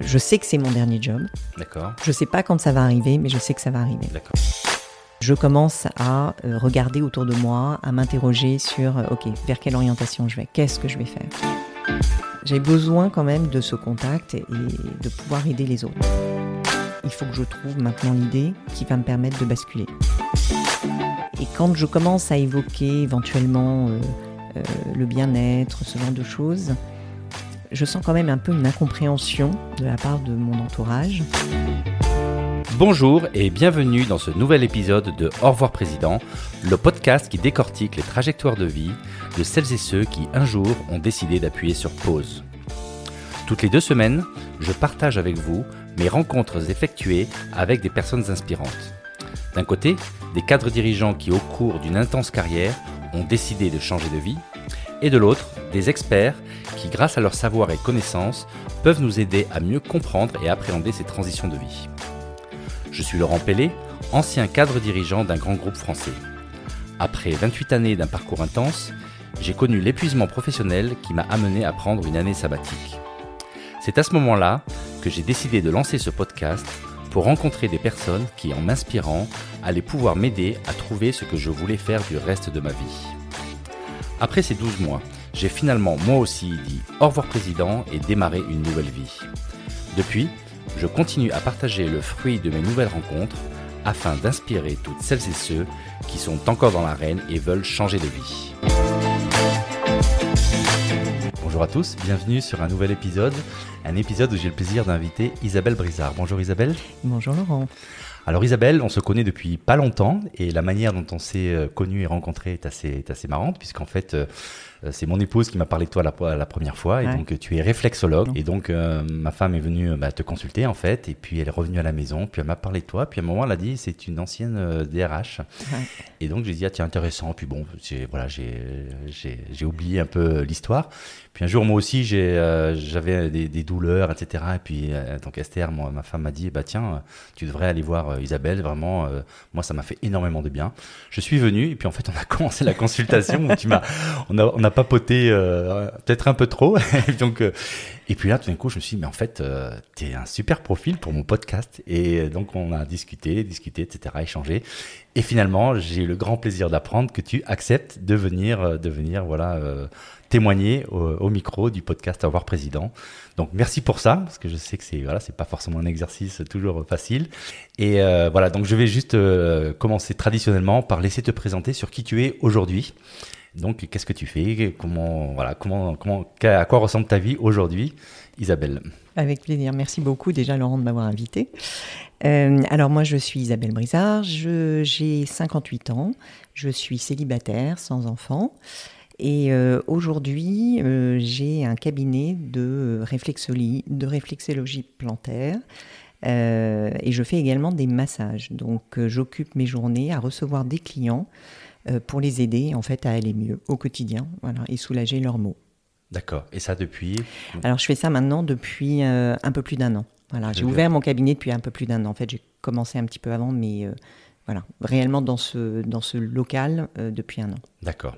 Je sais que c'est mon dernier job. D'accord. Je sais pas quand ça va arriver, mais je sais que ça va arriver. D'accord. Je commence à euh, regarder autour de moi, à m'interroger sur, euh, ok, vers quelle orientation je vais, qu'est-ce que je vais faire? J'ai besoin quand même de ce contact et de pouvoir aider les autres. Il faut que je trouve maintenant l'idée qui va me permettre de basculer. Et quand je commence à évoquer éventuellement euh, euh, le bien-être, ce genre de choses, je sens quand même un peu une incompréhension de la part de mon entourage. Bonjour et bienvenue dans ce nouvel épisode de Au revoir Président, le podcast qui décortique les trajectoires de vie de celles et ceux qui un jour ont décidé d'appuyer sur pause. Toutes les deux semaines, je partage avec vous mes rencontres effectuées avec des personnes inspirantes. D'un côté, des cadres dirigeants qui au cours d'une intense carrière ont décidé de changer de vie, et de l'autre, des experts qui, grâce à leur savoir et connaissances, peuvent nous aider à mieux comprendre et appréhender ces transitions de vie. Je suis Laurent Pellet, ancien cadre dirigeant d'un grand groupe français. Après 28 années d'un parcours intense, j'ai connu l'épuisement professionnel qui m'a amené à prendre une année sabbatique. C'est à ce moment-là que j'ai décidé de lancer ce podcast pour rencontrer des personnes qui, en m'inspirant, allaient pouvoir m'aider à trouver ce que je voulais faire du reste de ma vie. Après ces 12 mois, j'ai finalement moi aussi dit au revoir président et démarré une nouvelle vie. Depuis, je continue à partager le fruit de mes nouvelles rencontres afin d'inspirer toutes celles et ceux qui sont encore dans l'arène et veulent changer de vie. Bonjour à tous, bienvenue sur un nouvel épisode, un épisode où j'ai le plaisir d'inviter Isabelle Brizard. Bonjour Isabelle. Bonjour Laurent. Alors Isabelle, on se connaît depuis pas longtemps et la manière dont on s'est euh, connu et rencontré est assez, est assez marrante puisqu'en fait euh, c'est mon épouse qui m'a parlé de toi la, la première fois et Ouais. donc tu es réflexologue. Et donc euh, ma femme est venue bah, te consulter en fait. Et puis elle est revenue à la maison. Puis elle m'a parlé de toi. Puis à un moment elle a dit c'est une ancienne euh, DRH Ouais. et donc j'ai dit ah tiens intéressant. Puis bon j'ai voilà j'ai j'ai j'ai oublié un peu l'histoire. Puis un jour moi aussi j'ai euh, j'avais des, des douleurs etc et puis euh, donc Esther moi, ma femme m'a dit bah tiens euh, tu devrais aller voir euh, Isabelle. Vraiment euh, moi ça m'a fait énormément de bien. Je suis venu. Et puis en fait on a commencé la consultation où tu m'as on a on a papoté euh, peut-être un peu trop. Donc euh, et puis là tout d'un coup je me suis dit mais en fait euh, t'es un super profil pour mon podcast. Et donc on a discuté discuté etc échangé. Et finalement j'ai eu le grand plaisir d'apprendre que tu acceptes de venir euh, de venir voilà témoigner au, au micro du podcast Au revoir président. Donc merci pour ça parce que je sais que c'est voilà c'est pas forcément un exercice toujours facile. Et voilà donc je vais juste commencer traditionnellement par laisser te présenter sur qui tu es aujourd'hui donc qu'est-ce que tu fais? Comment voilà comment comment à quoi ressemble ta vie aujourd'hui Isabelle? Avec plaisir. Merci beaucoup déjà Laurent de m'avoir invité. Euh, alors moi je suis Isabelle Brizard, j'ai 58 ans, je suis célibataire, sans enfant. Et euh, aujourd'hui, euh, j'ai un cabinet de réflexologie, de réflexologie plantaire. et je fais également des massages. Donc j'occupe mes journées à recevoir des clients pour les aider en fait à aller mieux au quotidien voilà, et soulager leurs maux. d'accord et ça depuis? Alors, je fais ça maintenant depuis euh, un peu plus d'un an. Voilà, j'ai ouvert mon cabinet depuis un peu plus d'un an. En fait, j'ai commencé un petit peu avant, mais euh, voilà, réellement dans ce, dans ce local euh, depuis un an. D'accord.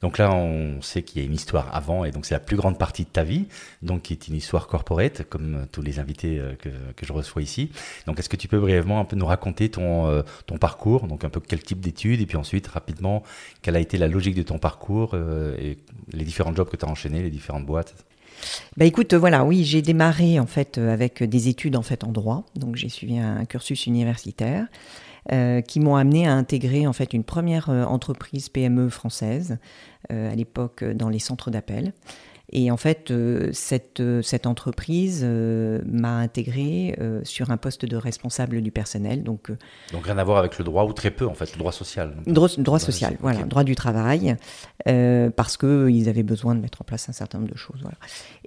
Donc là, on sait qu'il y a une histoire avant, et donc c'est la plus grande partie de ta vie, donc qui est une histoire corporate, comme euh, tous les invités euh, que, que je reçois ici. Donc, est-ce que tu peux brièvement un peu nous raconter ton, euh, ton parcours, donc un peu quel type d'études, et puis ensuite, rapidement, quelle a été la logique de ton parcours, euh, et les différents jobs que tu as enchaînés, les différentes boîtes? Bah écoute, voilà, oui, j'ai démarré en fait avec des études en fait en droit. Donc j'ai suivi un cursus universitaire euh, qui m'ont amené à intégrer en fait une première euh, entreprise PME française euh, à l'époque dans les centres d'appel. Et en fait, euh, cette, euh, cette entreprise euh, m'a intégré sur un poste de responsable du personnel, donc Donc, rien à voir avec le droit, ou très peu, en fait, le droit social. Donc, droit, social, social, voilà, droit du travail, euh, parce qu'ils avaient besoin de mettre en place un certain nombre de choses. Voilà.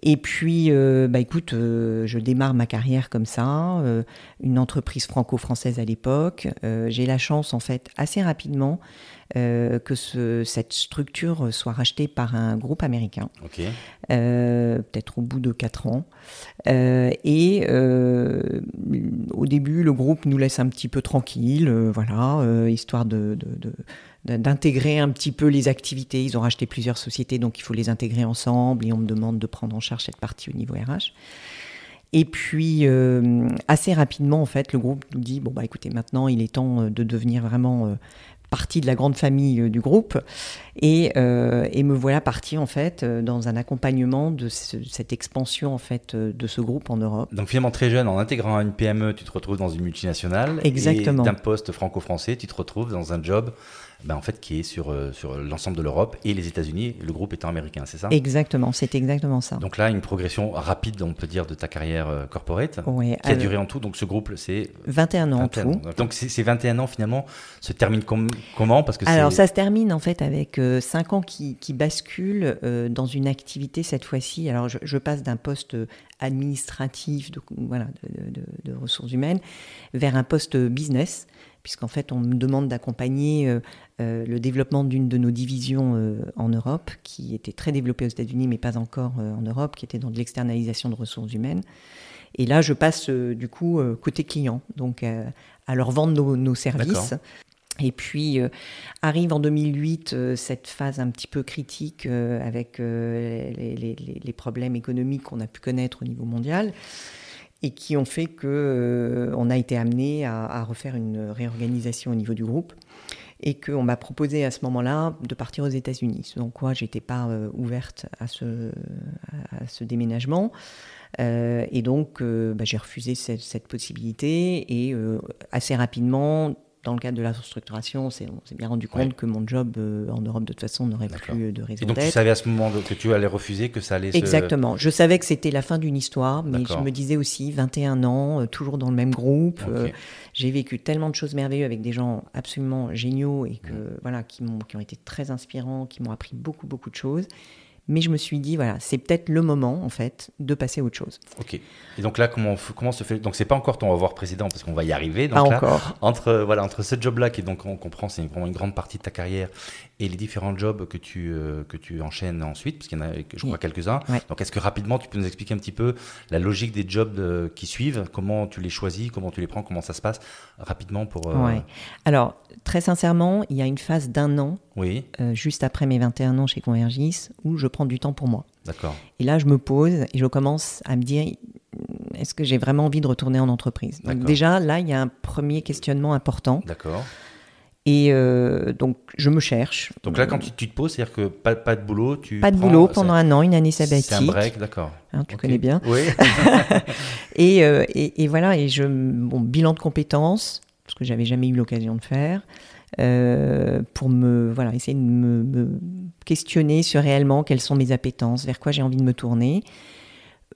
Et puis, euh, bah, écoute, euh, je démarre ma carrière comme ça, une entreprise franco-française à l'époque. J'ai la chance, en fait, assez rapidement, euh, que ce- cette structure soit rachetée par un groupe américain euh, peut-être au bout de quatre ans. Euh, et au début, le groupe nous laisse un petit peu tranquille, voilà, histoire de, de- de- de- d'intégrer un petit peu les activités. Ils ont racheté plusieurs sociétés, donc il faut les intégrer ensemble et on me demande de prendre en charge cette partie au niveau RH. Et puis, assez rapidement, en fait, le groupe nous dit, bon, bah écoutez, maintenant, il est temps de devenir vraiment partie de la grande famille du groupe. Et, et, me voilà partie, en fait, dans un accompagnement de cette expansion, en fait, de ce groupe en Europe. Donc, finalement, très jeune, en intégrant une PME, tu te retrouves dans une multinationale. Exactement. Et d'un poste franco-français, tu te retrouves dans un job ben, en fait, qui est sur, euh, sur l'ensemble de l'Europe et les États-Unis, le groupe étant américain, c'est ça? Exactement, c'est exactement ça. Donc là, une progression rapide, on peut dire, de ta carrière euh, corporate, qui a duré en tout. Donc ce groupe, c'est 21 ans en tout. Donc ces 21 ans, finalement, se terminent comment? Parce que Alors ça se termine en fait avec 5 euh, ans qui, qui basculent dans une activité cette fois-ci. Alors je, passe d'un poste administratif, de, voilà, de, de, ressources humaines, vers un poste business puisqu'en fait on me demande d'accompagner euh, le développement d'une de nos divisions euh, en Europe, qui était très développée aux États-Unis, mais pas encore euh, en Europe, qui était dans de l'externalisation de ressources humaines. Et là, je passe du coup côté client, donc à leur vendre nos, services. Et puis arrive en 2008 cette phase un petit peu critique avec les, problèmes économiques qu'on a pu connaître au niveau mondial et qui ont fait que on a été amené à, refaire une réorganisation au niveau du groupe et qu'on m'a proposé à ce moment-là de partir aux États-Unis. Donc quoi, j'étais pas euh, ouverte à ce, déménagement. Euh, et donc, euh, bah, j'ai refusé cette, possibilité et assez rapidement, dans le cadre de la restructuration, on s'est bien rendu compte que mon job euh, en Europe, de toute façon, n'aurait plus de raison Et donc, tu savais à ce moment que tu allais refuser, que ça allait Exactement. Je savais que c'était la fin d'une histoire, mais je me disais aussi, 21 ans, euh, toujours dans le même groupe. Euh, j'ai vécu tellement de choses merveilleuses avec des gens absolument géniaux et que, voilà, qui, qui ont été très inspirants, qui m'ont appris beaucoup, beaucoup de choses. Mais je me suis dit, voilà, c'est peut-être le moment, en fait, de passer à autre chose. Ok. Et donc là, comment, comment se fait Donc, c'est pas encore ton avoir président, parce qu'on va y arriver. Donc pas encore. Entre, voilà, entre ce job-là, qui est donc, on comprend, c'est vraiment une grande partie de ta carrière, et les différents jobs que tu, euh, que tu enchaînes ensuite, parce qu'il y en a, je crois, quelques-uns. Donc, est-ce que rapidement, tu peux nous expliquer un petit peu la logique des jobs qui suivent Comment tu les choisis Comment tu les prends Comment ça se passe Rapidement pour. Euh... Ouais. Alors, très sincèrement, il y a une phase d'un an, oui. Euh, juste après mes 21 ans chez Convergis, où je prends du temps pour moi. D'accord. Et là, je me pose et je commence à me dire est-ce que j'ai vraiment envie de retourner en entreprise? Donc, Déjà, là, il y a un premier questionnement important. D'accord. Et euh, donc, je me cherche. Donc là, quand tu, te poses, c'est-à-dire que pas, pas, de boulot, tu. Pas de boulot pendant un an, une année sabbatique. C'est un break, d'accord. Hein, tu connais bien. Oui. Euh, et, et, voilà, et je, bon, bilan de compétences, ce que j'avais jamais eu l'occasion de faire. Euh, pour me voilà essayer de me, questionner sur réellement quelles sont mes appétences, vers quoi j'ai envie de me tourner.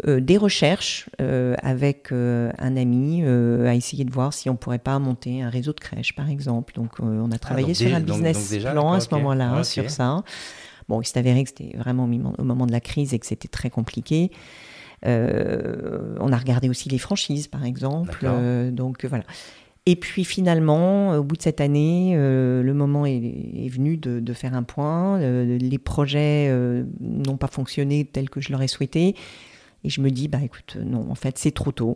Euh, des recherches euh, avec un ami à essayer de voir si on pourrait pas monter un réseau de crèches par exemple. Donc on a ah, travaillé sur un business plan à ce moment-là ah, sur ça. Bon, il s'est avéré que c'était vraiment au moment de la crise et que c'était très compliqué. on a regardé aussi les franchises, par exemple. donc voilà. Et puis finalement, au bout de cette année, euh, le moment est, venu de, faire un point. Euh, les projets euh, n'ont pas fonctionné tel que je l'aurais souhaité. Et je me dis, bah écoute, non, en fait, c'est trop tôt.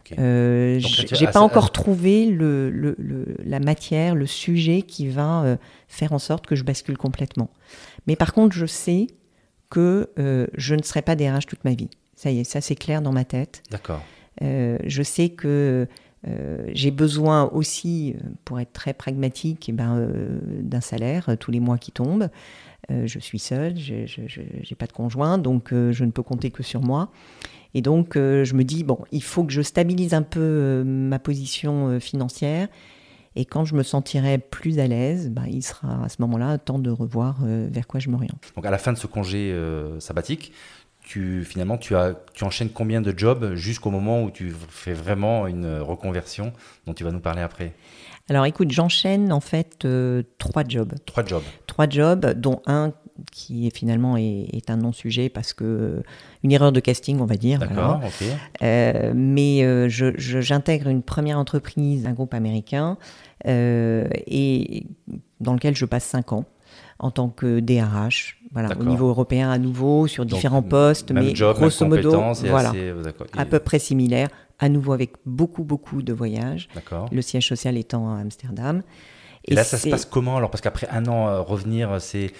Okay. J'ai pas encore trouvé le, le, la matière, le sujet qui va faire en sorte que je bascule complètement. Mais par contre, je sais que je ne serai pas DRH toute ma vie. Ça y est, ça c'est clair dans ma tête. D'accord. je sais que euh, j'ai besoin aussi, euh, pour être très pragmatique, eh ben, euh, d'un salaire tous les mois qui tombent. je suis seule, je n'ai pas de conjoint, donc je ne peux compter que sur moi. Et donc je me dis, bon, il faut que je stabilise un peu ma position financière. Et quand je me sentirai plus à l'aise, ben, il sera à ce moment-là temps de revoir vers quoi je m'oriente. Donc à la fin de ce congé sabbatique, tu, finalement, tu, as, tu enchaînes combien de jobs jusqu'au moment où tu fais vraiment une reconversion dont tu vas nous parler après Alors écoute, j'enchaîne en fait euh, trois jobs. Trois jobs. Trois jobs, dont un qui est, finalement est, un non-sujet parce que une erreur de casting, on va dire. D'accord, ok. Euh, mais euh, j'intègre une première entreprise, un groupe américain, et dans lequel je passe cinq ans en tant que DRH, voilà, au niveau européen à nouveau, sur différents postes, mais grosso modo, voilà, à peu près similaire, à nouveau avec beaucoup, beaucoup de voyages. Le siège social étant à Amsterdam. Et, là, ça se passe comment Alors, parce qu'après un an, euh, revenir, c'est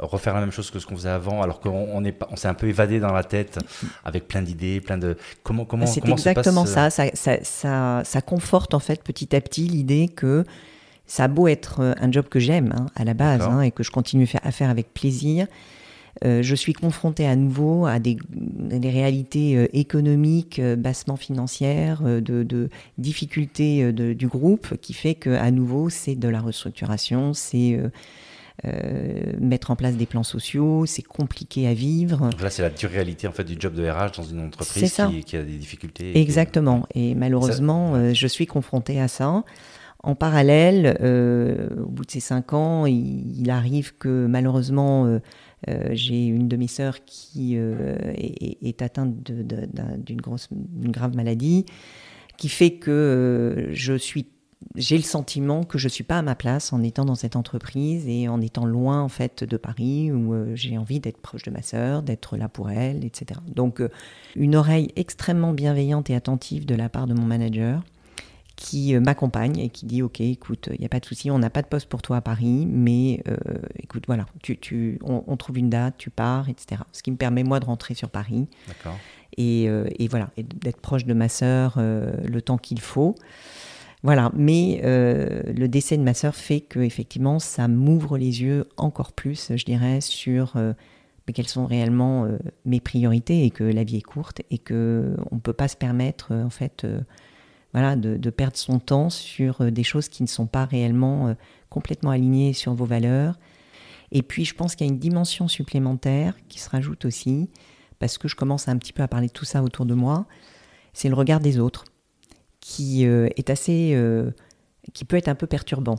refaire la même chose que ce qu'on faisait avant, alors qu'on on est, on s'est un peu évadé dans la tête avec plein d'idées, plein de comment comment C'est comment exactement se passe, ça. Ça, ça, ça. ça conforte en fait petit à petit l'idée que ça a beau être euh, un job que j'aime hein, à la base hein, et que je continue à faire avec plaisir. euh, je suis confrontée à nouveau à des, des réalités euh, économiques, bassement financières, de, de difficultés de- du groupe, qui fait que à nouveau c'est de la restructuration, c'est euh, euh, mettre en place des plans sociaux, c'est compliqué à vivre. Donc là, c'est la dure réalité en fait du job de RH dans une entreprise qui, qui a des difficultés. et qui- Exactement. Et malheureusement, je suis confrontée à ça. En parallèle, euh, au bout de ces cinq ans, il, arrive que malheureusement, euh, euh, j'ai une de mes sœurs qui est, atteinte d'une grave maladie, qui fait que j'ai le sentiment que je suis pas à ma place en étant dans cette entreprise et en étant loin en fait de Paris où j'ai envie d'être proche de ma sœur, d'être là pour elle, etc. Donc une oreille extrêmement bienveillante et attentive de la part de mon manager qui euh, m'accompagne et qui dit ok écoute il n'y a pas de souci on n'a pas de poste pour toi à Paris mais euh, écoute voilà tu, tu, on, on trouve une date tu pars etc ce qui me permet moi de rentrer sur Paris. Et, euh, et voilà et d'être proche de ma sœur euh, le temps qu'il faut. Voilà mais le décès de ma sœur fait que effectivement ça m'ouvre les yeux encore plus je dirais sur mais quelles sont réellement mes priorités et que la vie est courte et que on peut pas se permettre en fait voilà de, de perdre son temps sur euh, des choses qui ne sont pas réellement euh, complètement alignées sur vos valeurs et puis je pense qu'il y a une dimension supplémentaire qui se rajoute aussi parce que je commence un petit peu à parler de tout ça autour de moi c'est le regard des autres qui euh, est assez euh, qui peut être un peu perturbant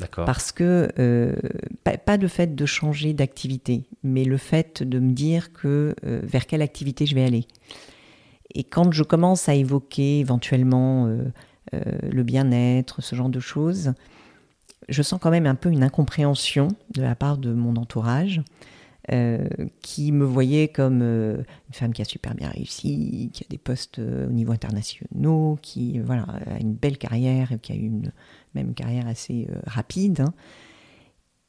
D'accord. parce que, euh, pas, pas le fait de changer d'activité, mais le fait de me dire que vers quelle activité je vais aller. Et quand je commence à évoquer éventuellement euh, euh, le bien-être, ce genre de choses, je sens quand même un peu une incompréhension de la part de mon entourage. euh, qui me voyait comme une femme qui a super bien réussi, qui a des postes au niveau internationaux, qui voilà, a une belle carrière, et qui a eu une, même carrière assez rapide. hein.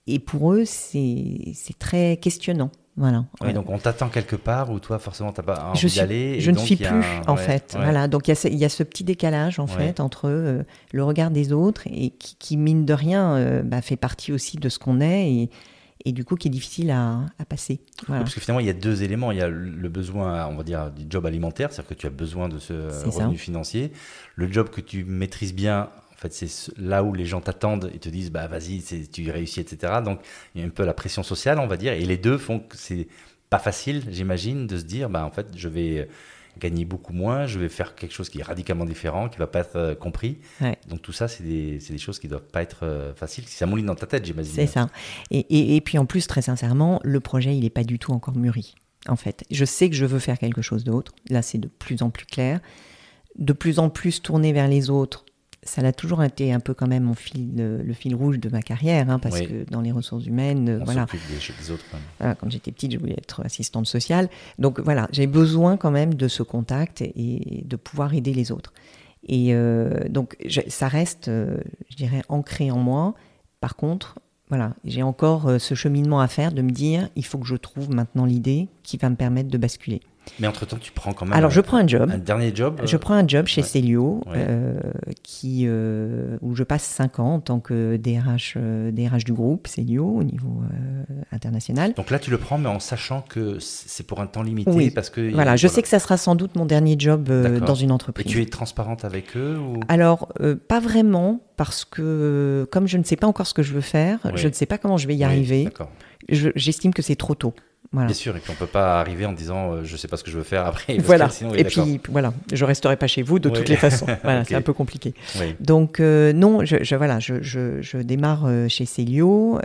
Et pour eux, c'est très questionnant. Voilà. Oui, donc on t'attend quelque part où toi forcément t'as pas envie d'aller. et je ne suis plus un- en ouais, fait. ouais. Voilà. Donc il y, a ce- il y a ce petit décalage en Ouais. fait entre euh, le regard des autres et qui, qui, mine de rien euh, bah, fait partie aussi de ce qu'on est et, et du coup qui est difficile à, à passer. Voilà. Parce que finalement, il y a deux éléments. Il y a le besoin, on va dire, du job alimentaire, c'est-à-dire que tu as besoin de ce ça. revenu financier. Le job que tu maîtrises bien, en fait, c'est ce- là où les gens t'attendent et te disent, bah vas-y, tu réussis, etc. Donc, il y a un peu la pression sociale, on va dire. Et les deux font que c'est pas facile, j'imagine, de se dire, bah en fait, je vais gagner beaucoup moins, je vais faire quelque chose qui est radicalement différent, qui va pas être euh, compris. Ouais. Donc tout ça, c'est des, choses qui doivent pas être euh, faciles. Si ça mouline dans ta tête, j'imagine. C'est ça. Et, et, et puis en plus, très sincèrement, le projet, il n'est pas du tout encore mûri. En fait, je sais que je veux faire quelque chose d'autre. Là, c'est de plus en plus clair. De plus en plus tourné vers les autres. Ça l'a toujours été un peu quand même mon fil, le, fil rouge de ma carrière, hein, parce Oui. que dans les ressources humaines, euh, On voilà, s'occupe des, des autres. quand même. voilà, quand j'étais petite, je voulais être assistante sociale. Donc voilà, j'ai besoin quand même de ce contact et de pouvoir aider les autres. Et euh, donc je- ça reste, euh, je dirais, ancré en moi. Par contre, voilà, j'ai encore euh, ce cheminement à faire de me dire, il faut que je trouve maintenant l'idée qui va me permettre de basculer. Mais entre-temps, tu prends quand même Alors un, je prends un job. un dernier job. Je euh, prends un job chez ouais. Célio, Ouais. euh, qui, euh, où je passe 5 ans en tant que DRH, DRH du groupe Célio au niveau international. Donc là, tu le prends, mais en sachant que c'est pour un temps limité, Oui. parce que Voilà, je sais que ça sera sans doute mon dernier job dans une Et entreprise. tu es transparente avec eux ou? Alors, pas vraiment, parce que comme je ne sais pas encore ce que je veux faire, Oui. je ne sais pas comment je vais y Oui, arriver, je- j'estime que c'est trop tôt. Voilà. Bien sûr, et puis on peut pas arriver en disant euh, je sais pas ce que je veux faire après. parce Voilà. que sinon, oui, Et puis voilà, je resterai pas chez vous de Oui. toutes les façons. Voilà, c'est un peu compliqué. Oui. Donc euh, non, je, je- voilà, je, je- je démarre euh, chez Célio.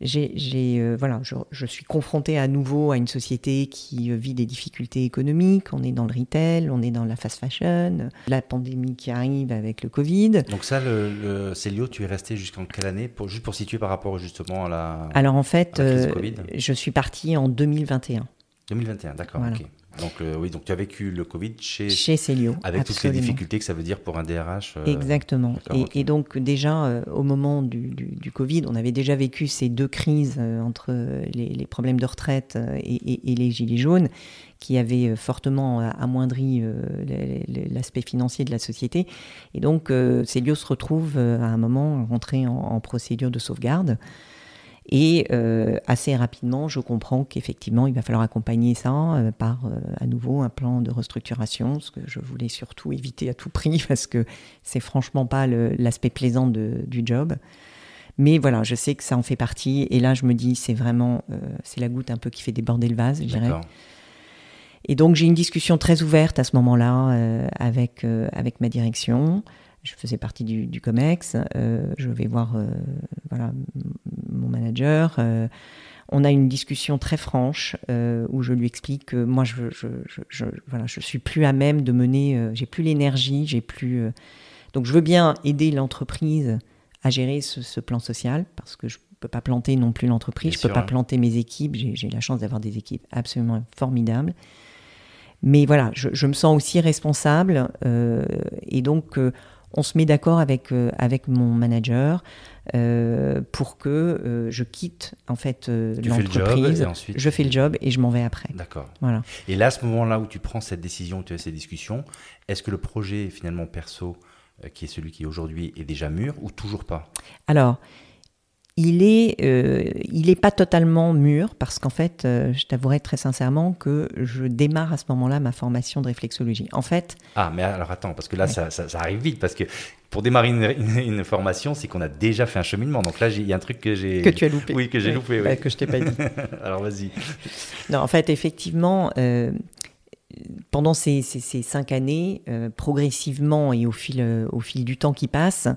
J'ai, euh, voilà, je, je suis confrontée à nouveau à une société qui euh, vit des difficultés économiques. On est dans le retail, on est dans la fast fashion, la pandémie qui arrive avec le Covid. Donc ça, le, le Célio, tu es resté jusqu'en quelle année pour, Juste pour situer par rapport justement à la Alors en fait, euh, je suis partie en 2021. 2021, d'accord. Voilà. ok. Donc euh, oui, donc tu as vécu le Covid chez, chez Célio. Avec toutes les difficultés que ça veut dire pour un DRH. Euh, Exactement. Et, donc déjà, euh, au moment du, du, Covid, on avait déjà vécu ces deux crises entre les, les, problèmes de retraite et, et, les gilets jaunes qui avaient fortement amoindri l'aspect financier de la société. Et donc, Célio se retrouve à un moment rentré en, en procédure de sauvegarde. Et euh, assez rapidement, je comprends qu'effectivement, il va falloir accompagner ça euh, par euh, à nouveau un plan de restructuration, ce que je voulais surtout éviter à tout prix parce que c'est franchement pas l'aspect plaisant du job. Mais voilà, je sais que ça en fait partie. Et là, je me dis, c'est vraiment, c'est la goutte un peu qui fait déborder le vase, je dirais. Et donc, j'ai une discussion très ouverte à ce moment-là avec, avec ma direction je faisais partie du, COMEX, euh, je vais voir euh, voilà, mon manager. Euh, on a une discussion très franche où je lui explique que moi, je, je, je, voilà, je suis plus à même de mener, j'ai plus l'énergie, j'ai plus. donc, je veux bien aider l'entreprise à gérer ce, plan social parce que je ne peux pas planter non plus l'entreprise, je ne peux pas planter mes équipes. J'ai la chance d'avoir des équipes absolument formidables. Mais voilà, je, me sens aussi responsable et donc on se met d'accord avec, euh, avec mon manager euh, pour que euh, je quitte en fait l'entreprise. Je fais le job et je m'en vais après. D'accord. Voilà. Et là, à ce moment-là où tu prends cette décision, où tu as ces discussions, est-ce que le projet finalement perso, qui est celui qui aujourd'hui est déjà mûr ou toujours pas? Alors, il est, euh, il est pas totalement mûr parce qu'en fait, euh, je t'avouerai très sincèrement que je démarre à ce moment-là ma formation de réflexologie. En fait. Ah, mais alors attends, parce que là, ça, ça, arrive vite parce que pour démarrer une, formation, c'est qu'on a déjà fait un cheminement. Donc là, il y a un truc que j'ai. Que tu as loupé. Oui, que j'ai loupé. Oui. que je t'ai pas dit. alors vas-y. Non, en fait, effectivement. Euh, pendant ces, ces, ces, cinq années, progressivement et au fil, au fil du temps qui passe,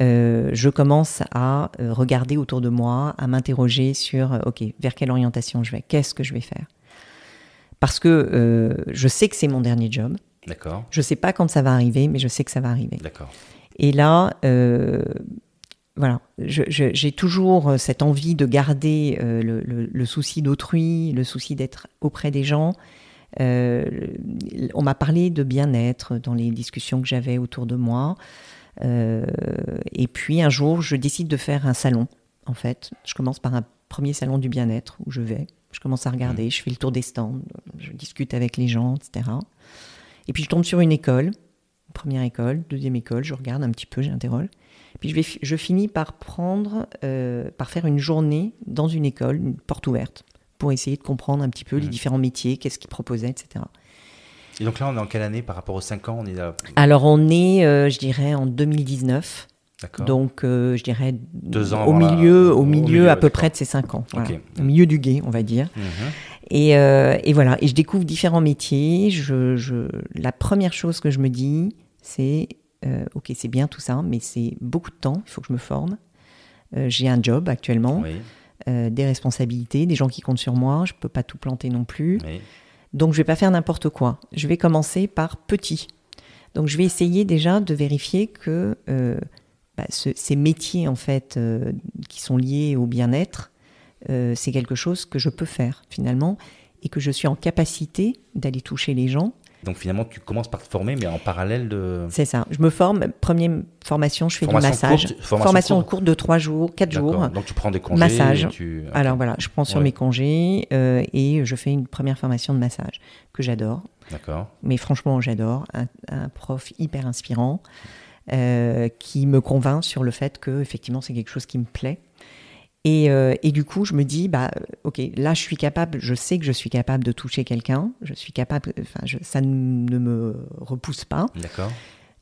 euh, je commence à euh, regarder autour de moi, à m'interroger sur, euh, OK, vers quelle orientation je vais, qu'est-ce que je vais faire? Parce que je sais que c'est mon dernier job. D'accord. Je ne sais pas quand ça va arriver, mais je sais que ça va arriver. D'accord. Et là, voilà, j'ai toujours cette envie de garder le, souci d'autrui, le souci d'être auprès des gens. on m'a parlé de bien-être dans les discussions que j'avais autour de moi. Euh, et puis un jour, je décide de faire un salon. En fait, je commence par un premier salon du bien-être où je vais. Je commence à regarder, mmh. je fais le tour des stands, je discute avec les gens, etc. Et puis je tombe sur une école, première école, deuxième école, je regarde un petit peu, j'interroge. Puis je, vais, je finis par prendre, euh, par faire une journée dans une école, une porte ouverte, pour essayer de comprendre un petit peu les mmh. différents métiers, qu'est-ce qu'ils proposaient, etc. Et donc là, on est en quelle année par rapport aux 5 ans? On est Alors, on est, euh, je dirais, en Donc, euh, je dirais Deux ans au, milieu, au, milieu, à peu près de ces 5 ans. Au milieu du guet, on va dire. Mhm. et, euh, et, voilà, et je découvre différents métiers. Je, je, la première chose que je me dis, c'est, ok, c'est bien tout ça, mais c'est beaucoup de temps, il faut que je me forme. J'ai un job actuellement, des responsabilités, des gens qui comptent sur moi, je ne peux pas tout planter non plus. Oui. Donc je vais pas faire n'importe quoi. Je vais commencer par petit. Donc je vais essayer déjà de vérifier que euh, bah, ces métiers en fait euh, qui sont liés au bien-être, euh, c'est quelque chose que je peux faire finalement et que je suis en capacité d'aller toucher les gens donc finalement, tu commences par te former, mais en parallèle de... C'est ça. Je me forme. Première formation, je fais du massage. formation, courte. de 3 jours, 4 jours. Donc tu prends des congés. Massage. Alors voilà, je prends sur mes congés euh, et je fais une première formation de massage que j'adore. D'accord. Mais franchement, j'adore. Un, prof hyper inspirant euh, qui me convainc sur le fait que effectivement c'est quelque chose qui me plaît. Euh, et, du coup, je me dis, bah, ok, là, je suis capable, je sais que je suis capable de toucher quelqu'un, je suis capable, enfin, ça ne me repousse pas. D'accord.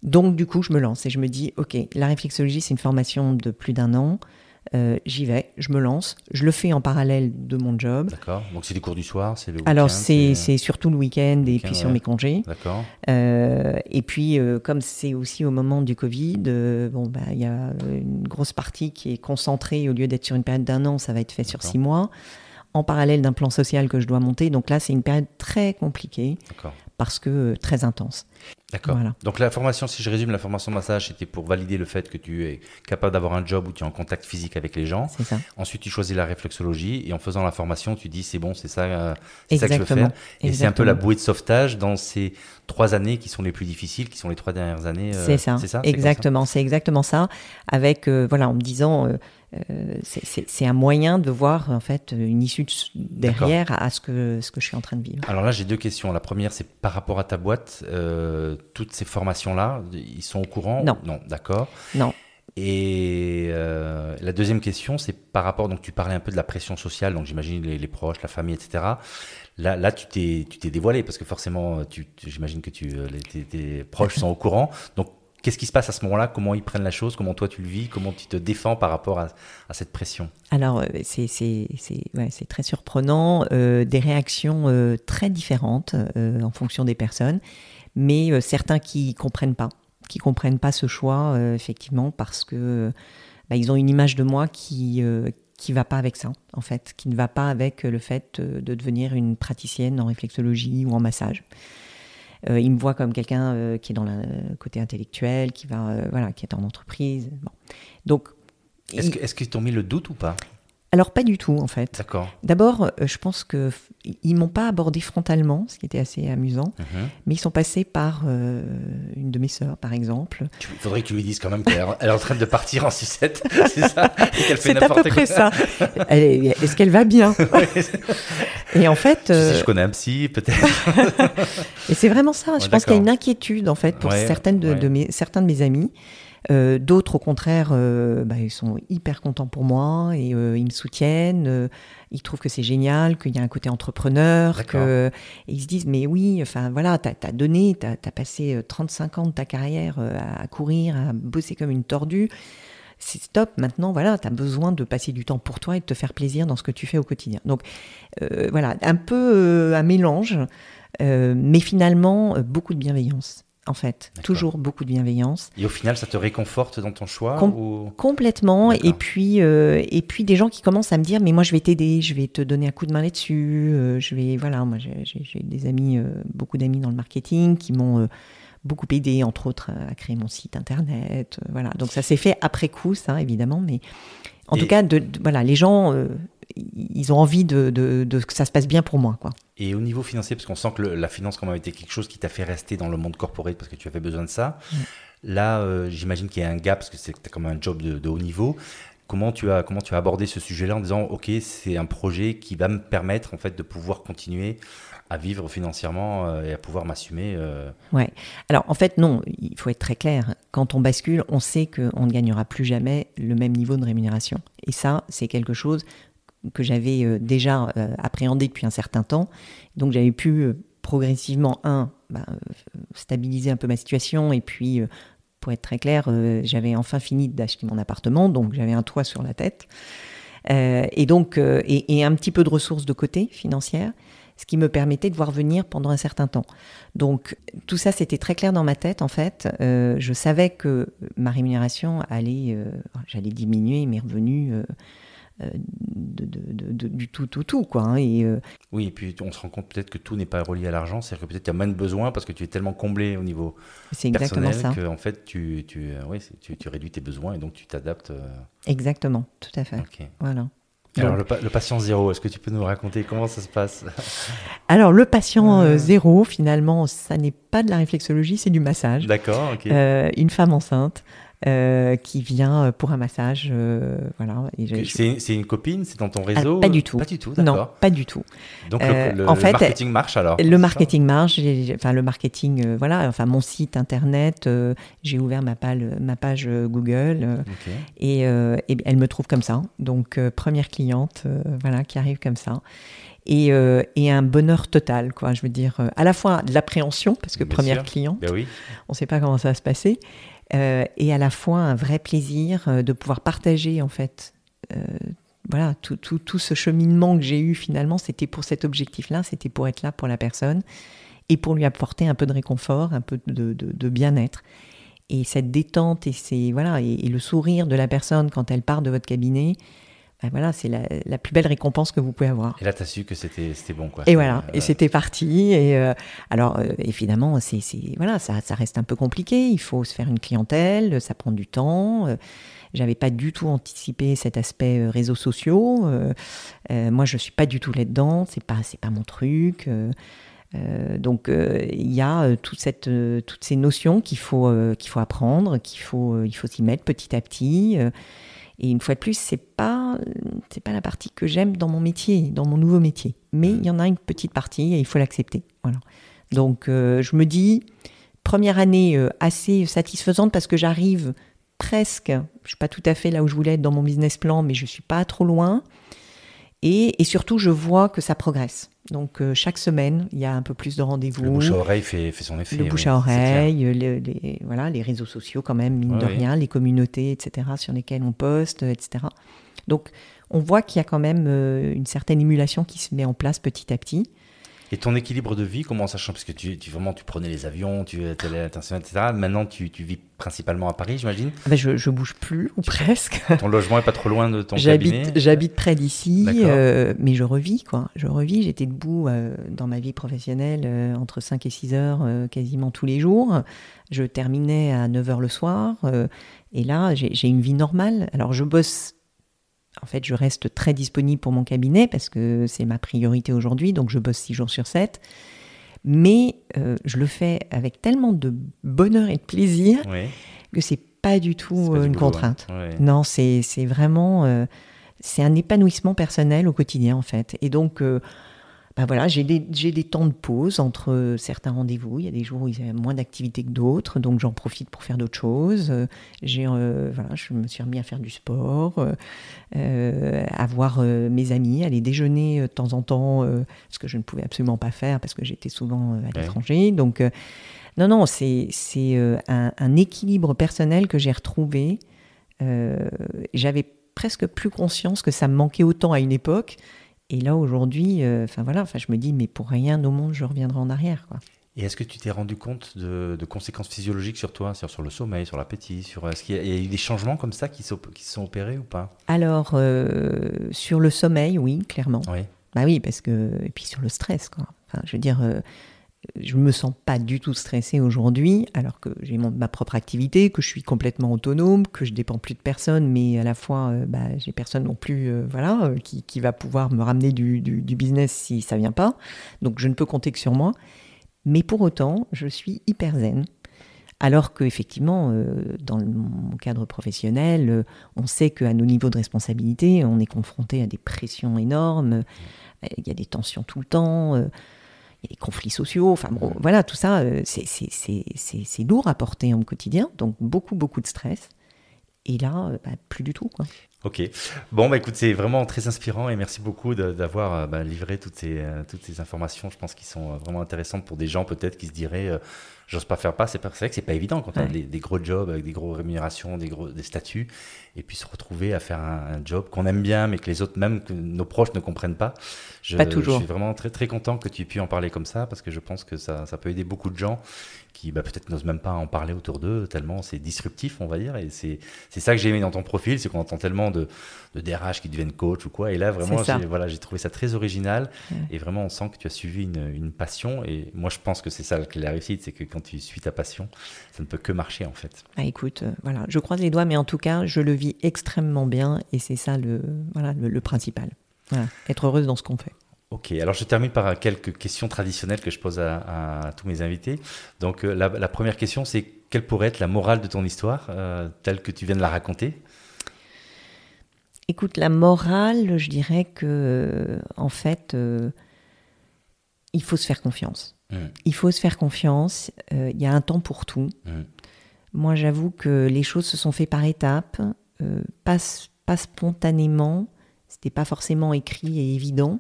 Donc, du coup, je me lance et je me dis, ok, la réflexologie, c'est une formation de plus d'un an. Euh, j'y vais, je me lance, je le fais en parallèle de mon job. D'accord. Donc c'est des cours du soir, c'est le Alors c'est surtout le week-end et puis sur mes congés. D'accord. Euh, et puis euh, comme c'est aussi au moment du Covid, bon bah il y a une grosse partie qui est concentrée au lieu d'être sur une période d'un an, ça va être fait sur six mois, en parallèle d'un plan social que je dois monter. Donc là c'est une période très compliquée parce que très intense. D'accord. Donc la formation, si je résume, la formation massage, c'était pour valider le fait que tu es capable d'avoir un job où tu es en contact physique avec les gens. C'est ça. Ensuite, tu choisis la réflexologie et en faisant la formation, tu dis c'est bon, c'est ça, euh, c'est ça que je veux faire. Et c'est un peu la bouée de sauvetage dans ces trois années qui sont les plus difficiles, qui sont les trois dernières années. Euh, c'est ça. ça exactement. C'est exactement ça. Avec euh, voilà, en me disant. c'est un moyen de voir en fait une issue derrière à ce que, ce que je suis en train de vivre. Alors là, j'ai deux questions. La première, c'est par rapport à ta boîte toutes ces formations-là, ils sont au courant Non. Non, d'accord. Non. Et euh, la deuxième question, c'est par rapport, donc tu parlais un peu de la pression sociale, donc j'imagine les, proches, la famille, etc. Là, là tu t'es, tu t'es dévoilé parce que forcément, tu, j'imagine que tu, euh, tes, proches sont au courant. Donc, qu'est-ce qui se passe à ce moment-là? Comment ils prennent la chose? Comment toi tu le vis? Comment tu te défends par rapport à, cette pression? Alors, euh, c'est, très surprenant, des réactions très différentes en fonction des personnes mais euh, certains qui comprennent pas, qui comprennent pas ce choix, euh, effectivement, parce que bah, ils ont une image de moi qui euh, qui va pas avec ça, en fait, qui ne va pas avec le fait de devenir une praticienne en réflexologie ou en massage. Ils me voient comme quelqu'un qui est dans le côté intellectuel, qui va, voilà, qui est en entreprise. Bon. Donc, est-ce qu'ils t'ont mis le doute ou pas? Alors pas du tout en fait. D'accord. D'abord, euh, je pense que ils m'ont pas abordé frontalement, ce qui était assez amusant, mhm. mais ils sont passés par euh, une de mes sœurs, par exemple. Il faudrait que tu lui dises quand même qu'elle est en train de partir en sucette, c'est ça? C'est à peu près ça. Est-ce qu'elle va bien? Et en fait, je, euh, je connais un psy, peut-être. et c'est vraiment ça. je pense qu'il y a une inquiétude en fait pour certaines de, mes, certains de mes amis. Euh, d'autres, au contraire, euh, bah, ils sont hyper contents pour moi et euh, ils me soutiennent. ils trouvent que c'est génial, qu'il y a un côté entrepreneur. Que... Et ils se disent, mais oui, enfin voilà, tu as, donné, tu as, passé 35 ans de ta carrière à, courir, à bosser comme une tordue. C'est stop, maintenant, voilà, tu as besoin de passer du temps pour toi et de te faire plaisir dans ce que tu fais au quotidien. Donc, voilà, un peu un mélange, mais finalement, beaucoup de bienveillance en fait. Toujours beaucoup de bienveillance. Et au final, ça te réconforte dans ton choix Complètement. Et puis, euh, et puis des gens qui commencent à me dire, mais moi, je vais t'aider, je vais te donner un coup de main là-dessus. Euh, je vais, voilà, moi, j'ai des amis, euh, beaucoup d'amis dans le marketing qui m'ont beaucoup aidé, entre autres, à créer mon site internet. voilà. Donc ça s'est fait après coup, ça, évidemment. Mais en tout cas, de, voilà, les gens ils ont envie de, que ça se passe bien pour moi. Quoi. Et au niveau financier, parce qu'on sent que la finance quand même été quelque chose qui t'a fait rester dans le monde corporate parce que tu avais besoin de ça. Mm. Là, euh, j'imagine qu'il y a un gap parce que c'est quand même un job de, haut niveau. Comment tu as comment tu as abordé ce sujet-là en disant ok c'est un projet qui va me permettre en fait de pouvoir continuer à vivre financièrement euh, et à pouvoir m'assumer. Euh. Ouais. Alors en fait non, il faut être très clair. Quand on bascule, on sait qu'on ne gagnera plus jamais le même niveau de rémunération. Et ça, c'est quelque chose que j'avais euh, déjà euh, appréhendé depuis un certain temps. Donc j'avais pu euh, progressivement, un, bah, stabiliser un peu ma situation et puis, pour être très clair, j'avais enfin fini d'acheter mon appartement, donc j'avais un toit sur la tête. et donc, et, un petit peu de ressources de côté financières, ce qui me permettait de voir venir pendant un certain temps. Donc tout ça, c'était très clair dans ma tête en fait. je savais que ma rémunération allait, j'allais diminuer mes revenus euh, de, du tout, tout, tout. Quoi, hein, et, euh, Oui, et puis on se rend compte peut-être que tout n'est pas relié à l'argent, c'est-à-dire que peut-être tu as moins de besoins parce que tu es tellement comblé au niveau personnel que en fait tu, tu, euh, oui, tu, tu, réduis tes besoins et donc tu t'adaptes. Exactement, tout à fait. Voilà. Alors, le, patient zéro, est-ce que tu peux nous raconter comment ça se passe? Alors, le patient zéro, finalement, ça n'est pas de la réflexologie, c'est du massage. D'accord, ok. une femme enceinte euh, qui vient euh, pour un massage. Euh, voilà. C'est une copine C'est dans ton ah, réseau Pas du tout. Pas du tout, Non, pas du tout. Donc le, en fait, marketing marche alors Le marketing marche. Enfin, le marketing, voilà. Enfin, mon site internet, j'ai ouvert ma, ma page Google et, elle me trouve comme ça. Donc, première cliente, voilà, qui arrive comme ça. Et, et, un bonheur total, quoi. Je veux dire, à la fois de l'appréhension, parce que première cliente, ben oui. on ne sait pas comment ça va se passer, et à la fois un vrai plaisir euh, de pouvoir partager en fait. Euh, voilà, tout, tout, tout, ce cheminement que j'ai eu finalement, c'était pour cet objectif-là, c'était pour être là pour la personne et pour lui apporter un peu de réconfort, un peu de, de, bien-être. Et cette détente et, c'est voilà, et, le sourire de la personne quand elle part de votre cabinet, ben voilà, c'est la, plus belle récompense que vous pouvez avoir. Et là, tu as su que c'était bon. Quoi. Et voilà, et c'était parti. Et euh, alors, euh, évidemment, c'est voilà, ça, ça, reste un peu compliqué. Il faut se faire une clientèle, ça prend du temps. Euh, j'avais pas du tout anticipé cet aspect réseaux sociaux. moi, je suis pas du tout là-dedans. C'est pas, c'est pas mon truc. donc il y a toute cette, toutes ces notions qu'il faut, qu'il faut apprendre, qu'il faut, il faut s'y mettre petit à petit. Et une fois de plus, c'est pas c'est pas la partie que j'aime dans mon métier, dans mon nouveau métier. Mais il y en a une petite partie et il faut l'accepter. Voilà. Donc euh, je me dis première année euh, assez satisfaisante parce que j'arrive presque, je suis pas tout à fait là où je voulais être dans mon business plan, mais je suis pas trop loin. Et, et surtout, je vois que ça progresse. Donc euh, chaque semaine, il y a un peu plus de rendez-vous. Le bouche à oreille fait, fait son effet. Le bouche à oreille, les, voilà, les réseaux sociaux quand même, mine de rien, les communautés, etc., sur lesquelles on poste, etc. Donc on voit qu'il y a quand même euh, une certaine émulation qui se met en place petit à petit. Et ton équilibre de vie, comment ça change Parce que tu, tu, vraiment, tu prenais les avions, tu étais l'international, etc. Maintenant, tu, tu, vis principalement à Paris, j'imagine ah ben je, je bouge plus, ou presque. Ton logement est pas trop loin de ton cabinet J'habite près d'ici, euh, mais je revis, quoi. Je revis. J'étais debout euh, dans ma vie professionnelle euh, entre 5 et 6 heures quasiment tous les jours. Je terminais à 9 heures le soir. et là, j'ai une vie normale. Alors, je bosse en fait, je reste très disponible pour mon cabinet parce que c'est ma priorité aujourd'hui, donc je bosse 6 jours sur 7. Mais euh, je le fais avec tellement de bonheur et de plaisir que c'est pas du tout pas une contrainte. Non, c'est vraiment euh, c'est un épanouissement personnel au quotidien en fait. Et donc euh, bah voilà, j'ai des, des, temps de pause entre certains rendez-vous. Il y a des jours où il y a moins d'activité que d'autres, donc j'en profite pour faire d'autres choses. J'ai, euh, voilà, je me suis remis à faire du sport, euh, à voir euh, mes amis, aller déjeuner de temps en temps, ce que je ne pouvais absolument pas faire parce que j'étais souvent à l'étranger. Donc, non, non, c'est, c'est un, un, équilibre personnel que j'ai retrouvé. J'avais presque plus conscience que ça me manquait autant à une époque. Et là, aujourd'hui, euh, enfin voilà, enfin je me dis, mais pour rien au monde, je reviendrai en arrière. Quoi. Et est-ce que tu t'es rendu compte de, conséquences physiologiques sur toi, sur, sur le sommeil, sur l'appétit sur, Est-ce qu'il y, a eu des changements comme ça qui, qui sont opérés ou pas? Alors, euh, sur le sommeil, oui, clairement. Oui. Bah oui, parce que. Et puis sur le stress, quoi. Enfin, je veux dire, euh, je me sens pas du tout stressée aujourd'hui, alors que j'ai ma propre activité, que je suis complètement autonome, que je dépends plus de personne, mais à la fois, euh, bah, j'ai personne non plus, euh, voilà, euh, qui, qui, va pouvoir me ramener du, du, business si ça vient pas. Donc je ne peux compter que sur moi. Mais pour autant, je suis hyper zen. Alors qu'effectivement, dans mon cadre professionnel, on sait qu'à nos niveaux de responsabilité, on est confronté à des pressions énormes, il y a des tensions tout le temps des conflits sociaux, enfin bon, voilà, tout ça, euh, c'est lourd à porter au quotidien, donc beaucoup, beaucoup de stress. Et là, euh, bah, plus du tout. Quoi. Ok. Bon, bah, écoute, c'est vraiment très inspirant et merci beaucoup d'avoir euh, bah, livré toutes ces, toutes ces informations. Je pense qu'ils sont vraiment intéressantes pour des gens peut-être qui se diraient j'ose pas faire pas. C'est vrai que c'est pas évident quand on a des, gros jobs avec des grosses rémunérations, des gros des statuts, et puis se retrouver à faire un, job qu'on aime bien, mais que les autres, même que nos proches, ne comprennent pas. Je, pas toujours. Je suis vraiment très très content que tu aies pu en parler comme ça, parce que je pense que ça, ça peut aider beaucoup de gens qui bah, peut-être n'osent même pas en parler autour d'eux, tellement c'est disruptif, on va dire. Et c'est ça que j'ai aimé dans ton profil, c'est qu'on entend tellement de, de DRH qui deviennent coach ou quoi. Et là, vraiment, j'ai voilà, trouvé ça très original. Et vraiment, on sent que tu as suivi une, une passion. Et moi, je pense que c'est ça la réussite, c'est que quand tu suis ta passion, ça ne peut que marcher en fait. Bah, écoute, euh, voilà, je croise les doigts, mais en tout cas, je le vis extrêmement bien et c'est ça le, voilà, le, principal. être heureuse dans ce qu'on fait. Ok, alors je termine par quelques questions traditionnelles que je pose à, tous mes invités. Donc euh, la, première question, c'est quelle pourrait être la morale de ton histoire, euh, telle que tu viens de la raconter? Écoute, la morale, je dirais que, en fait, il faut se faire confiance. Mm. Il faut se faire confiance. Euh, il y a un temps pour tout. Mm. Moi, j'avoue que les choses se sont faites par étapes, euh, pas, pas spontanément. C'était pas forcément écrit et évident,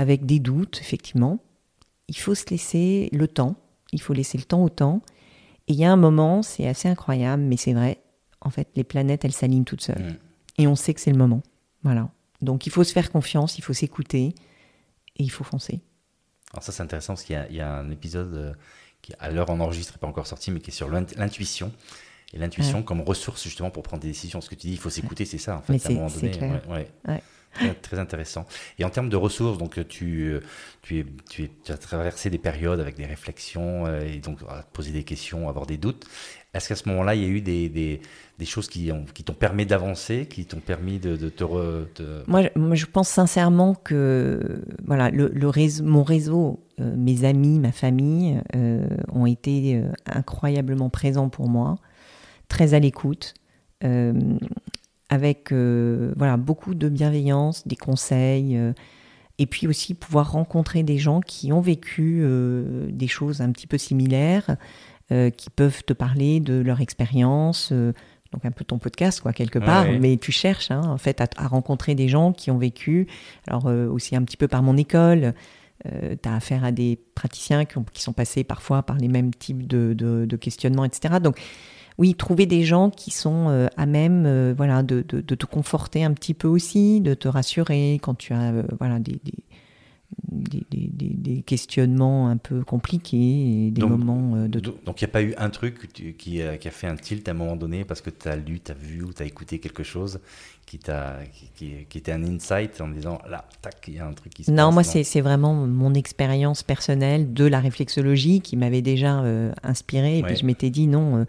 avec des doutes, effectivement. Il faut se laisser le temps. Il faut laisser le temps au temps. Et il y a un moment, c'est assez incroyable, mais c'est vrai. En fait, les planètes, elles s'alignent toutes seules. Et on sait que c'est le moment. Voilà. Donc, il faut se faire confiance, il faut s'écouter et il faut foncer. Alors ça c'est intéressant parce qu'il y, a un épisode euh, qui à l'heure on enregistre pas encore sorti mais qui est sur l'intuition. et l'intuition comme ressource justement pour prendre des décisions. Ce que tu dis, il faut s'écouter, c'est ça en fait, à un moment donné. Clair. Très, intéressant. Et en termes de ressources, donc tu, as traversé des périodes avec des réflexions et donc poser des questions, avoir des doutes. Est-ce qu'à ce, moment-là, il y a eu des, choses qui, ont, qui t'ont permis d'avancer, qui t'ont permis de, te, Moi, moi, je pense sincèrement que voilà, mon réseau, euh, mes amis, ma famille euh, ont été euh, incroyablement présents pour moi, très à l'écoute, avec voilà, beaucoup de bienveillance, des conseils et puis aussi pouvoir rencontrer des gens qui ont vécu des choses un petit peu similaires, euh, qui peuvent te parler de leur expérience, euh, donc un peu ton podcast quoi quelque part, mais tu cherches hein, en fait à, rencontrer des gens qui ont vécu, alors euh, aussi un petit peu par mon école. tu as affaire à des praticiens qui, qui, sont passés parfois par les mêmes types de, de, questionnements, etc. Donc, oui, trouver des gens qui sont à même voilà, de, de, te conforter un petit peu aussi, de te rassurer quand tu as voilà, des, des, des, questionnements un peu compliqués et des moments euh, de... Donc il n'y a pas eu un truc qui, a, qui, a, fait un tilt à un moment donné parce que tu as lu, tu as vu ou tu as écouté quelque chose qui, t'a, qui, qui, était un insight en disant là, tac, il y a un truc qui se non, passe. moi c'est, c'est vraiment mon expérience personnelle de la réflexologie qui m'avait déjà euh, inspiré et puis je m'étais dit non, euh,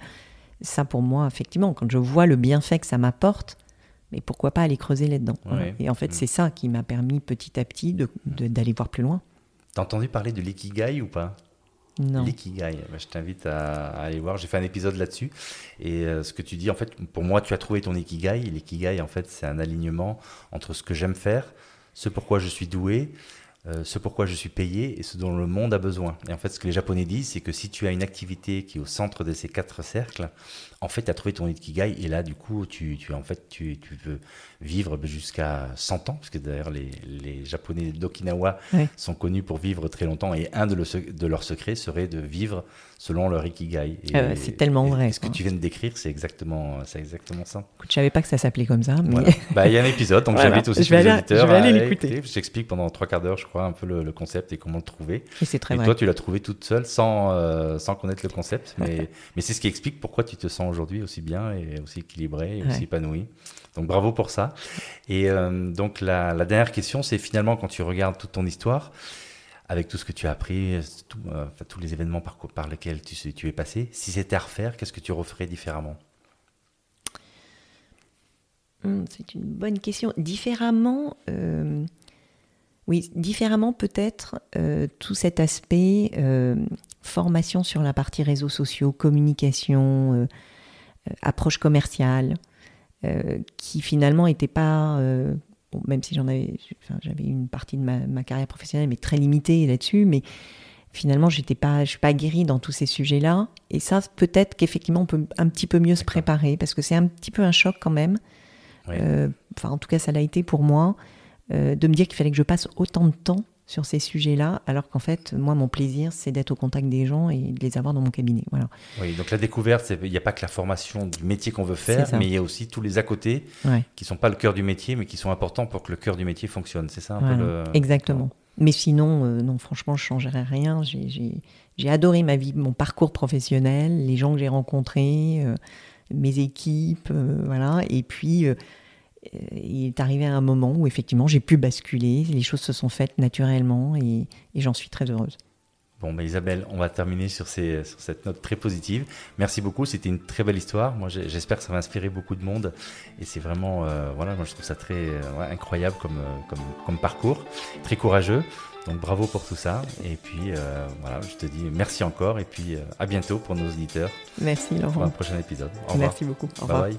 ça pour moi, effectivement, quand je vois le bienfait que ça m'apporte, mais pourquoi pas aller creuser là-dedans Et en fait, mm. c'est ça qui m'a permis petit à petit d'aller voir plus loin. T'as entendu parler de l'ikigai ou pas? Non. L'ikigai, bah, je t'invite à, aller voir. J'ai fait un épisode là-dessus. Et euh, ce que tu dis, en fait, pour moi, tu as trouvé ton ikigai. L'ikigai, en fait, c'est un alignement entre ce que j'aime faire, ce pourquoi je suis doué, euh, ce pourquoi je suis payé et ce dont le monde a besoin. Et en fait, ce que les Japonais disent, c'est que si tu as une activité qui est au centre de ces quatre cercles, en fait, tu as trouvé ton ikigai et là, du coup, tu, tu en fait, tu, tu veux vivre jusqu'à 100 ans, parce que d'ailleurs, les, les, Japonais d'Okinawa sont connus pour vivre très longtemps et un de, le, de leurs secrets serait de vivre selon leur ikigai. Ah c'est tellement vrai. Ce que tu viens de décrire, c'est exactement, exactement ça. Écoute, je savais pas que ça s'appelait comme ça. Mais... Bah, il y a un épisode, donc j'invite aussi je vais les auditeurs je vais aller l'écouter. J'explique pendant trois quarts d'heure, je crois, un peu le, concept et comment le trouver. Et c'est très et vrai. toi, tu l'as trouvé toute seule sans, euh, sans connaître le concept, mais, mais c'est ce qui explique pourquoi tu te sens aujourd'hui aussi bien et aussi équilibré et aussi épanoui. Donc bravo pour ça. Et euh, donc la, la, dernière question, c'est finalement quand tu regardes toute ton histoire, avec tout ce que tu as appris, tout, euh, tous les événements par, par lesquels tu, tu es passé, si c'était à refaire, qu'est-ce que tu referais différemment? Hum, C'est une bonne question. Différemment, euh, oui, différemment peut-être tout cet aspect formation sur la partie réseaux sociaux, communication approche commerciale, euh, qui finalement n'était pas, euh, même si j'en avais, j'avais une partie de ma, carrière professionnelle, mais très limitée là-dessus, mais finalement, j'étais pas, je suis pas guérie dans tous ces sujets-là. Et ça, peut-être qu'effectivement, on peut un petit peu mieux se préparer, parce que c'est un petit peu un choc quand même. enfin, en tout cas, ça l'a été pour moi, de me dire qu'il fallait que je passe autant de temps sur ces sujets-là, alors qu'en fait, moi, mon plaisir, c'est d'être au contact des gens et de les avoir dans mon cabinet. Voilà. Oui, donc la découverte, il n'y a pas que la formation du métier qu'on veut faire, mais il y a aussi tous les à côté qui ne sont pas le cœur du métier, mais qui sont importants pour que le cœur du métier fonctionne. C'est ça un peu le... Exactement. Mais sinon, euh, non, franchement, je ne changerais rien. J'ai adoré ma vie, mon parcours professionnel, les gens que j'ai rencontrés, euh, mes équipes, euh, voilà. Et puis, il est arrivé à un moment où effectivement j'ai pu basculer, les choses se sont faites naturellement et, j'en suis très heureuse. Bon, bah Isabelle, on va terminer sur, ces, sur, cette note très positive. Merci beaucoup, c'était une très belle histoire. Moi, j'espère que ça va inspirer beaucoup de monde. Et c'est vraiment, euh, voilà, moi je trouve ça très euh, incroyable comme, euh, comme, comme, parcours, très courageux. Donc bravo pour tout ça. Et puis voilà, je te dis merci encore. Et puis à bientôt pour nos auditeurs. Merci Laurent. Pour un prochain épisode. Au revoir. Merci beaucoup. Au revoir. bye.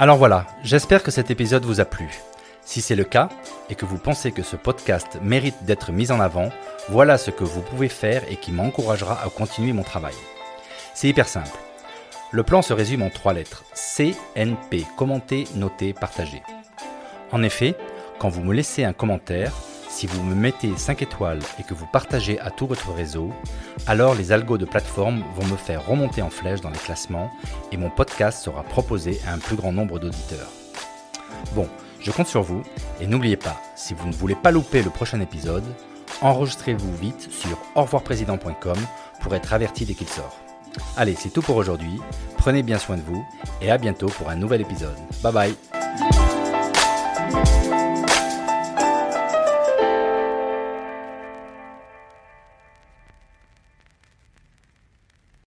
Alors voilà, j'espère que cet épisode vous a plu. Si c'est le cas et que vous pensez que ce podcast mérite d'être mis en avant, voilà ce que vous pouvez faire et qui m'encouragera à continuer mon travail. C'est hyper simple. Le plan se résume en trois lettres. CNP, commenter, noter, partager. En effet, quand vous me laissez un commentaire, si vous me mettez 5 étoiles et que vous partagez à tout votre réseau, alors les algos de plateforme vont me faire remonter en flèche dans les classements et mon podcast sera proposé à un plus grand nombre d'auditeurs. Bon, je compte sur vous et n'oubliez pas, si vous ne voulez pas louper le prochain épisode, enregistrez-vous vite sur au revoirprésident.com pour être averti dès qu'il sort. Allez, c'est tout pour aujourd'hui. Prenez bien soin de vous et à bientôt pour un nouvel épisode. Bye bye